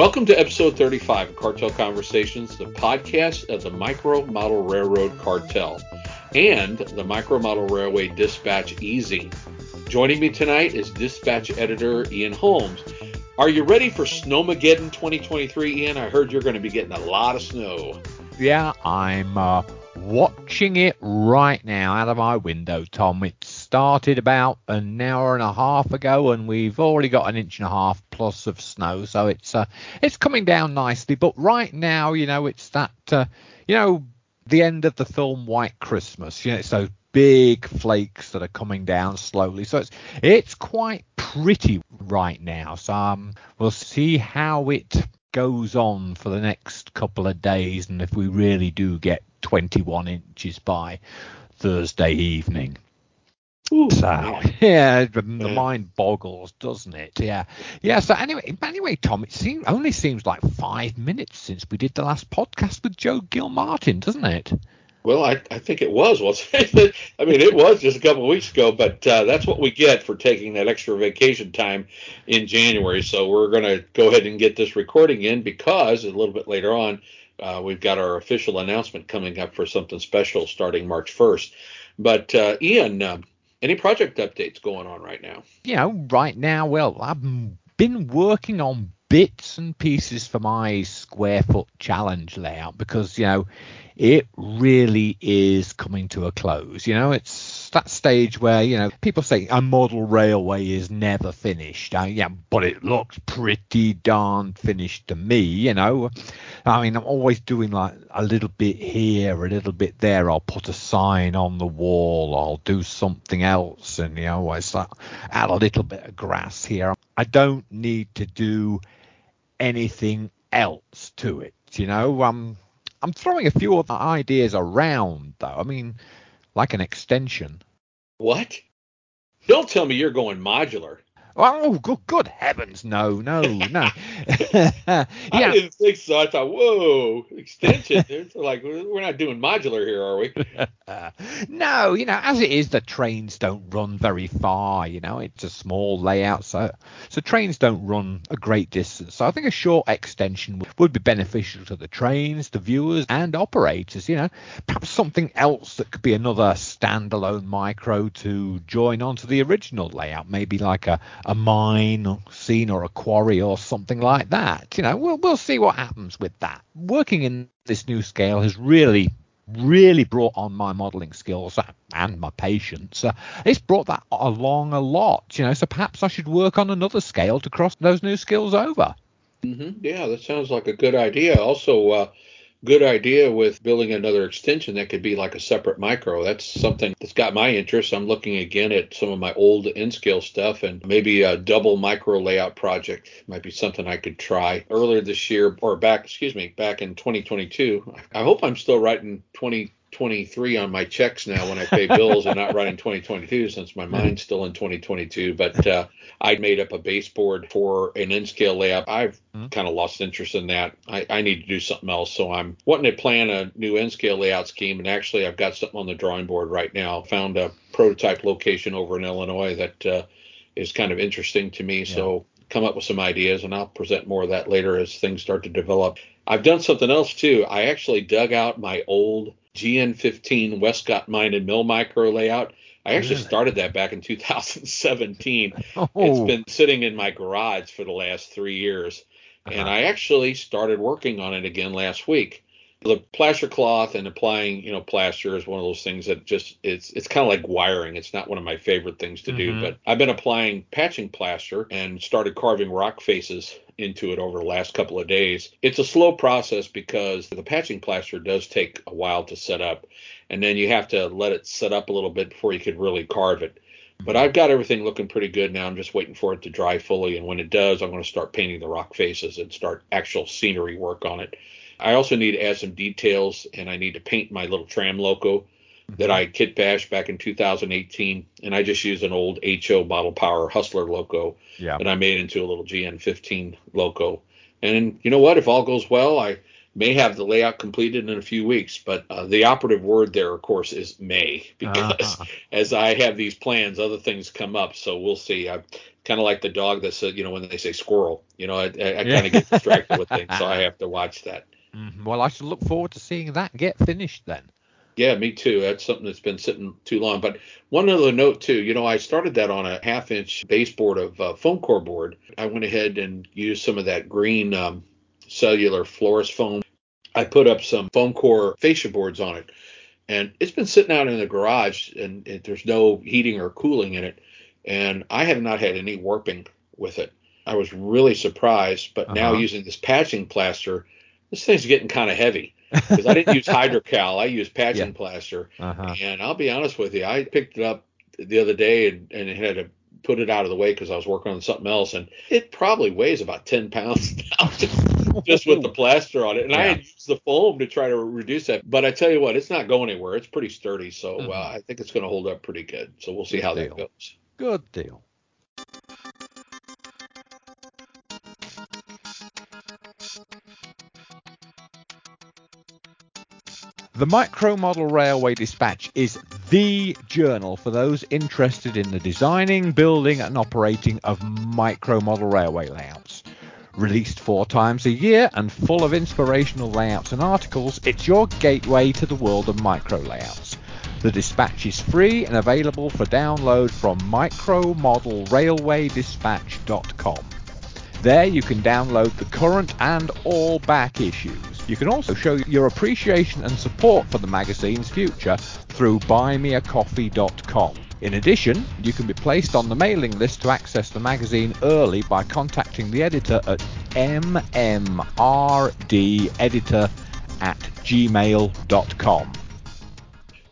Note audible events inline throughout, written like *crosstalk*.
Welcome to episode 35 of Cartel Conversations, the podcast of the Micro Model Railroad Cartel and the Micro Model Railway Dispatch Easy. Joining me tonight is dispatch editor Ian Holmes. Are you ready for Snowmageddon 2023, Ian? I heard you're going to be getting a lot of snow. Yeah, I'm uh, watching it right now out of my window, Tom. It started about an hour and a half ago, and we've already got an inch and a half plus of snow, so it's uh, it's coming down nicely. But right now, you know, it's that uh, you know the end of the film White Christmas. You know, it's those big flakes that are coming down slowly. So it's it's quite pretty right now. So um, we'll see how it goes on for the next couple of days, and if we really do get 21 inches by Thursday evening. Ooh, so yeah, *laughs* yeah the, yeah. mind boggles, doesn't it? Yeah, yeah. So anyway, anyway, Tom, it seems only seems like five minutes since we did the last podcast with Joe Gilmartin, doesn't it? Well, I, I think it was. *laughs* I mean, it was just a couple of weeks ago, but uh, that's what we get for taking that extra vacation time in January. So we're going to go ahead and get this recording in because a little bit later on, uh, we've got our official announcement coming up for something special starting March 1st. But uh, Ian, uh, any project updates going on right now? You know, right now, well, I've been working on bits and pieces for my square foot challenge layout because you know it really is coming to a close. You know, it's that stage where, you know, people say a model railway is never finished. Uh, yeah, but it looks pretty darn finished to me, you know. I mean, I'm always doing like a little bit here, a little bit there. I'll put a sign on the wall, I'll do something else, and, you know, I start add a little bit of grass here. I don't need to do anything else to it, you know. Um, I'm throwing a few other ideas around, though. I mean, like an extension. What? Don't tell me you're going modular. Oh, good, good heavens, no, no, no. *laughs* yeah. I didn't think so. I thought, whoa, extension. it's *laughs* like we're not doing modular here, are we? *laughs* no, you know, as it is, the trains don't run very far. You know, it's a small layout, so so trains don't run a great distance. So I think a short extension would be beneficial to the trains, the viewers, and operators. You know, perhaps something else that could be another standalone micro to join onto the original layout, maybe like a a mine or scene or a quarry or something like that. You know, we'll we'll see what happens with that. Working in this new scale has really really brought on my modeling skills and my patience. Uh, it's brought that along a lot, you know. So perhaps I should work on another scale to cross those new skills over. Mm-hmm. Yeah, that sounds like a good idea. Also, uh, good idea with building another extension that could be like a separate micro. That's something that's got my interest. I'm looking again at some of my old N-Scale stuff and maybe a double micro layout project might be something I could try earlier this year or back, excuse me, back in 2022. I hope I'm still writing 20 2023 on my checks now when I pay bills and not running 2022 since my mind's still in 2022. But uh, I made up a baseboard for an N-Scale layout. I've mm-hmm. kind of lost interest in that. I, I, need to do something else. So I'm wanting to plan a new N-Scale layout scheme. And actually, I've got something on the drawing board right now. Found a prototype location over in Illinois that uh, is kind of interesting to me. Yeah. So come up with some ideas and I'll present more of that later as things start to develop. I've done something else too. I actually dug out my old GN15 Westcott Mine and Mill micro layout. I actually really? started that back in 2017. *laughs* Oh. It's been sitting in my garage for the last three years. Uh-huh. And I actually started working on it again last week the plaster cloth and applying you know plaster is one of those things that just it's it's kind of like wiring it's not one of my favorite things to mm-hmm. do but i've been applying patching plaster and started carving rock faces into it over the last couple of days it's a slow process because the patching plaster does take a while to set up and then you have to let it set up a little bit before you could really carve it but I've got everything looking pretty good now. I'm just waiting for it to dry fully. And when it does, I'm going to start painting the rock faces and start actual scenery work on it. I also need to add some details, and I need to paint my little tram loco that. I kit bashed back in 2018, and I just used an old HO Model Power Hustler loco yeah. that I made into a little GN15 loco. And you know what? If all goes well, I may have the layout completed in a few weeks, but uh, the operative word there, of course, is may *laughs* because uh-huh. as I have these plans, other things come up. So we'll see. I kind of like the dog that said, you know, when they say squirrel, you know, I, I, I kind of get *laughs* distracted with things, so I have to watch that. Mm-hmm. Well, I should look forward to seeing that get finished then. Yeah, me too. That's something that's been sitting too long. But one other note too, you know, I started that on a half-inch baseboard of uh, foam core board. I went ahead and used some of that green um, cellular florist foam. I put up some foam core fascia boards on it, and it's been sitting out in the garage, and it, there's no heating or cooling in it, and I have not had any warping with it. I was really surprised, but uh-huh. now using this patching plaster, this thing's getting kind of heavy because I didn't use *laughs* hydrocal. I used patching yeah. plaster. Uh-huh. And I'll be honest with you, I picked it up the other day and, and had to put it out of the way because I was working on something else, and it probably weighs about 10 pounds *laughs* now just, just with the plaster on it. And yeah. I had used the foam to try to reduce that, but I tell you what, it's not going anywhere. It's pretty sturdy, so mm-hmm. uh, I think it's going to hold up pretty good. So we'll see good how deal. that goes. Good deal. The Micro Model Railway Dispatch is the journal for those interested in the designing, building, and operating of micro model railway layouts. Released four times a year and full of inspirational layouts and articles, it's your gateway to the world of micro layouts. The dispatch is free and available for download from micromodelrailwaydispatch.com. There you can download the current and all back issues. You can also show your appreciation and support for the magazine's future through buymeacoffee.com. In addition, you can be placed on the mailing list to access the magazine early by contacting the editor at mmrdeditor at gmail.com.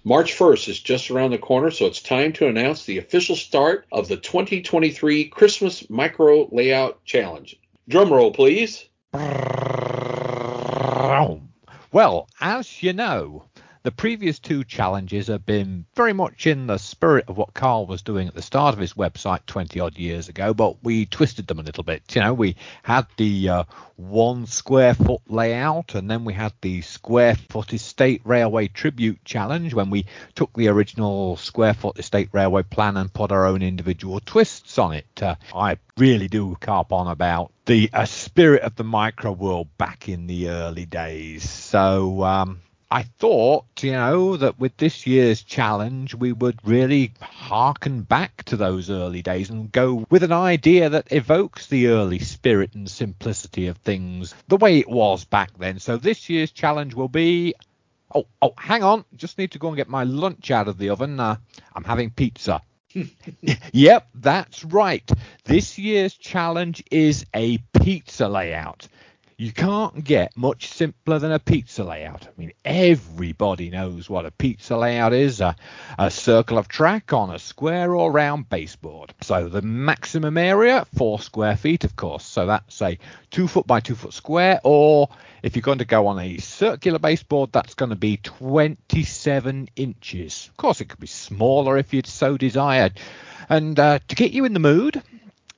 March 1st is just around the corner, so it's time to announce the official start of the 2023 Christmas Micro Layout Challenge. Drum roll, please. Well, as you know, the previous two challenges have been very much in the spirit of what Carl was doing at the start of his website 20 odd years ago, but we twisted them a little bit. You know, we had the uh, one square foot layout, and then we had the square foot estate railway tribute challenge when we took the original square foot estate railway plan and put our own individual twists on it. Uh, I really do carp on about the uh, spirit of the micro world back in the early days. So, um, I thought, you know, that with this year's challenge, we would really harken back to those early days and go with an idea that evokes the early spirit and simplicity of things the way it was back then. So this year's challenge will be. Oh, oh, hang on. Just need to go and get my lunch out of the oven. Uh, I'm having pizza. *laughs* yep, that's right. This year's challenge is a pizza layout. You can't get much simpler than a pizza layout. I mean, everybody knows what a pizza layout is a, a circle of track on a square or round baseboard. So the maximum area, four square feet, of course. So that's a two foot by two foot square, or if you're going to go on a circular baseboard, that's going to be 27 inches. Of course, it could be smaller if you so desired. And uh, to get you in the mood,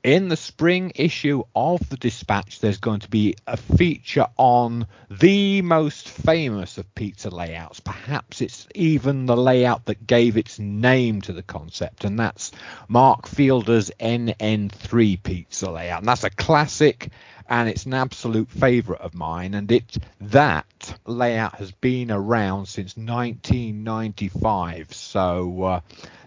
in the spring issue of the Dispatch, there's going to be a feature on the most famous of pizza layouts. Perhaps it's even the layout that gave its name to the concept, and that's Mark Fielder's NN3 pizza layout. And that's a classic and it's an absolute favorite of mine and it that layout has been around since 1995 so uh,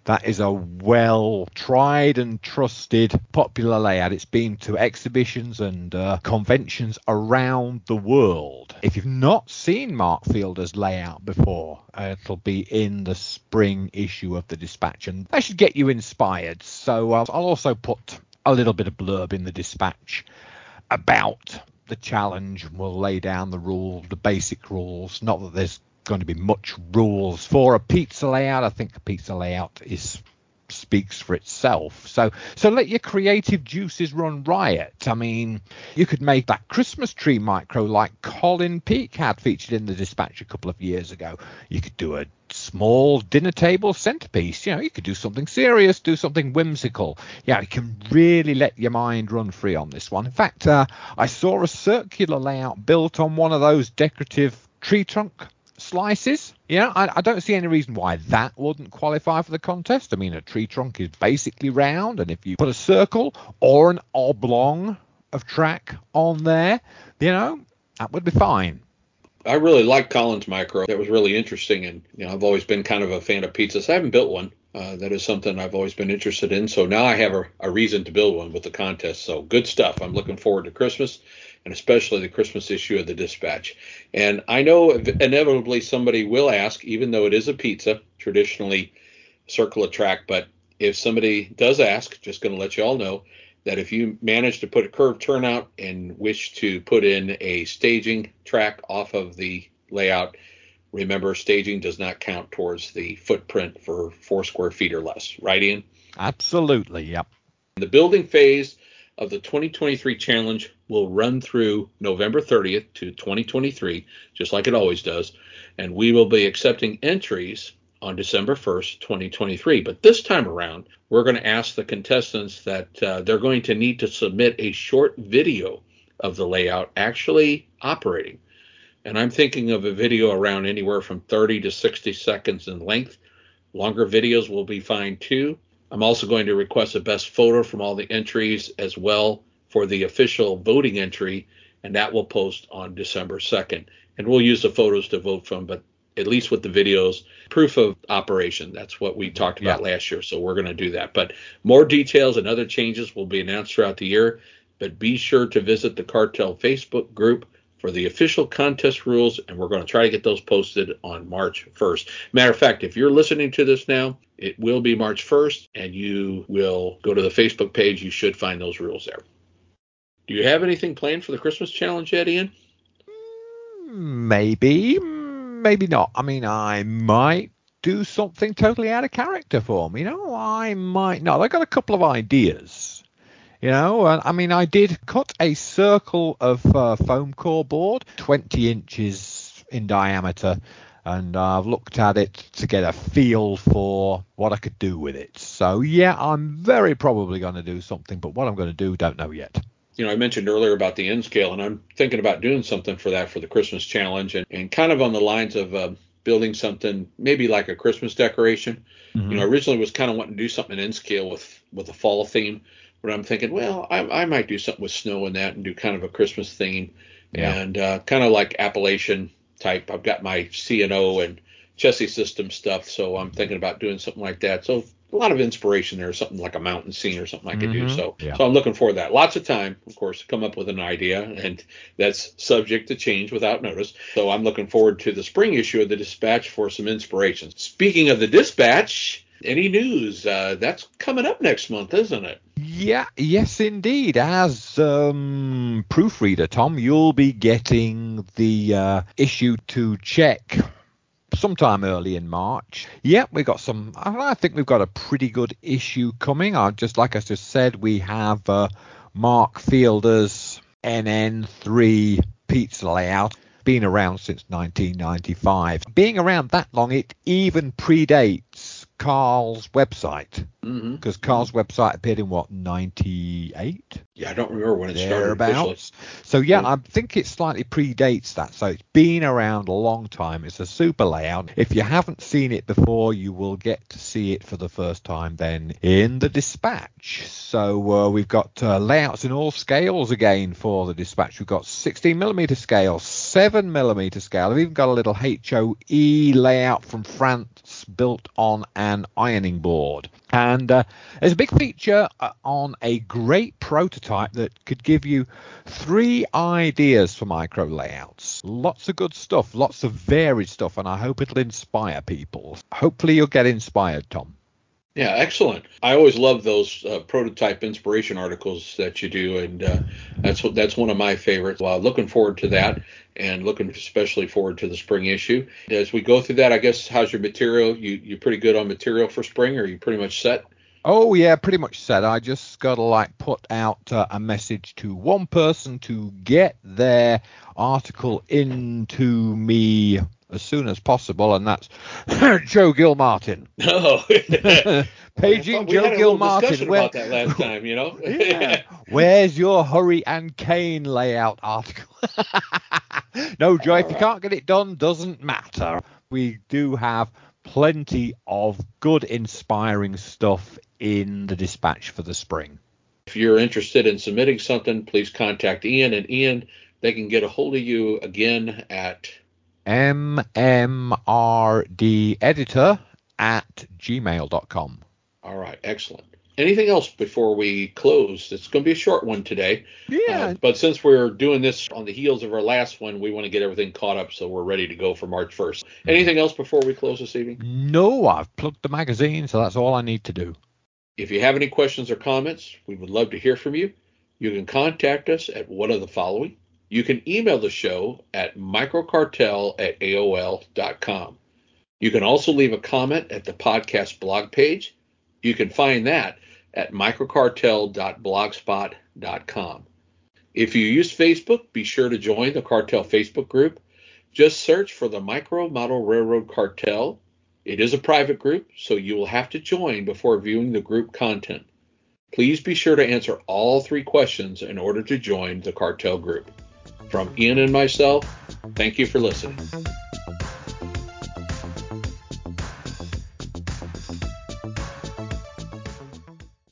that is a well tried and trusted popular layout. It's been to exhibitions and uh, conventions around the world. If you've not seen Mark Fielder's layout before, uh, it'll be in the spring issue of the Dispatch, and that should get you inspired. So uh, I'll also put a little bit of blurb in the Dispatch about the challenge. We'll lay down the rules, the basic rules. Not that there's going to be much rules for a pizza layout. I think a pizza layout is speaks for itself. So so let your creative juices run riot. I mean, you could make that Christmas tree micro like Colin Peak had featured in the dispatch a couple of years ago. You could do a small dinner table centerpiece. You know, you could do something serious, do something whimsical. Yeah, you can really let your mind run free on this one. In fact, uh, I saw a circular layout built on one of those decorative tree trunk slices. Yeah, I, I, don't see any reason why that wouldn't qualify for the contest. I mean, a tree trunk is basically round, and if you put a circle or an oblong of track on there, you know, that would be fine. I really like Colin's Micro. That was really interesting, and you know, I've always been kind of a fan of pizzas. I haven't built one. Uh, that is something I've always been interested in. So now I have a, a reason to build one with the contest. So good stuff. I'm looking forward to Christmas and especially the Christmas issue of the Dispatch. And I know inevitably somebody will ask, even though it is a pizza, traditionally circle a track, but if somebody does ask, just going to let you all know that if you manage to put a curved turnout and wish to put in a staging track off of the layout, remember staging does not count towards the footprint for four square feet or less, right, Ian? Absolutely, yep. The building phase of the 2023 challenge will run through November 30th to 2023, just like it always does, and we will be accepting entries on December 1st, 2023. But this time around, we're going to ask the contestants that uh, they're going to need to submit a short video of the layout actually operating. And I'm thinking of a video around anywhere from 30 to 60 seconds in length. Longer videos will be fine too. I'm also going to request a best photo from all the entries as well for the official voting entry, and that will post on December 2nd. And we'll use the photos to vote from, but at least with the videos, proof of operation. That's what we talked about yeah. last year. So we're going to do that. But more details and other changes will be announced throughout the year. But be sure to visit the Cartel Facebook group for the official contest rules, and we're going to try to get those posted on March 1st. Matter of fact, if you're listening to this now, it will be March 1st, and you will go to the Facebook page. You should find those rules there. Do you have anything planned for the Christmas challenge yet, Ian? Mm, maybe, mm, maybe not. I mean, I might do something totally out of character for me. You know, I might not. I've got a couple of ideas you know, I mean, I did cut a circle of uh, foam core board, 20 inches in diameter, and I've looked at it to get a feel for what I could do with it. So, yeah, I'm very probably going to do something, but what I'm going to do, don't know yet. You know, I mentioned earlier about the N scale, and I'm thinking about doing something for that for the Christmas challenge, and, and kind of on the lines of uh, building something maybe like a Christmas decoration. Mm-hmm. You know, originally was kind of wanting to do something in scale with with a fall theme, but I'm thinking, well, I, I might do something with snow and that and do kind of a Christmas theme yeah. and uh, kind of like Appalachian type. I've got my C&O and Chessie System stuff, so I'm thinking about doing something like that. So a lot of inspiration there, something like a mountain scene or something I could mm-hmm. do. So, yeah. so I'm looking for that. Lots of time, of course, to come up with an idea, and that's subject to change without notice. So I'm looking forward to the spring issue of the Dispatch for some inspiration. Speaking of the Dispatch, any news? Uh, that's coming up next month, isn't it? Yeah, yes, indeed. As um, proofreader, Tom, you'll be getting the uh, issue to check sometime early in March. Yeah, we've got some. I think we've got a pretty good issue coming. I just like I just said, we have uh, Mark Fielder's NN3 pizza layout. Been around since 1995. Being around that long, it even predates Carl's website because mm-hmm. Carl's website appeared in what 98 yeah i don't remember when it Thereabouts. started so yeah, yeah, i think it slightly predates that. So it's been around a long time. It's a super layout. If you haven't seen it before you will get to see it for the first time then in the dispatch. So uh, we've got uh, layouts in all scales again for the dispatch. We've got 16 millimeter scale 7 millimeter scale. I've even got a little HOe layout from france built on an ironing board and uh, there's a big feature uh, on a great prototype that could give you three ideas for micro layouts. Lots of good stuff, lots of varied stuff, and I hope it'll inspire people. Hopefully, you'll get inspired, Tom. Yeah, excellent. I always love those uh, prototype inspiration articles that you do, and uh, that's that's one of my favorites. Well, looking forward to that, and looking especially forward to the spring issue. As we go through that, I guess how's your material? You you pretty good on material for spring, or you pretty much set? Oh yeah, pretty much set. I just got to like put out uh, a message to one person to get their article into me as soon as possible, and that's *coughs* Joe Gilmartin. *laughs* Oh, *laughs* paging we Joe Gilmartin. Where, about that last *laughs* time, you know. yeah. Where's your Hurry and Kane layout article? no, Joe, if you can't get it done, doesn't matter. We do have plenty of good, inspiring stuff in the dispatch for the spring. If you're interested in submitting something, please contact Ian and Ian. They can get a hold of you again at mmrdeditor at gmail.com. all right, excellent. Anything else before we close? It's going to be a short one today. Yeah. Uh, but since we're doing this on the heels of our last one, we want to get everything caught up so we're ready to go for March 1st. Anything else before we close this evening? no, I've plugged the magazine, so that's all I need to do. If you have any questions or comments, we would love to hear from you. You can contact us at one of the following. You can email the show at microcartel at AOL.com. You can also leave a comment at the podcast blog page. You can find that at microcartel.blogspot.com. If you use Facebook, be sure to join the Cartel Facebook group. Just search for the Micro Model Railroad Cartel. It is a private group, so you will have to join before viewing the group content. Please be sure to answer all three questions in order to join the cartel group. From Ian and myself, thank you for listening.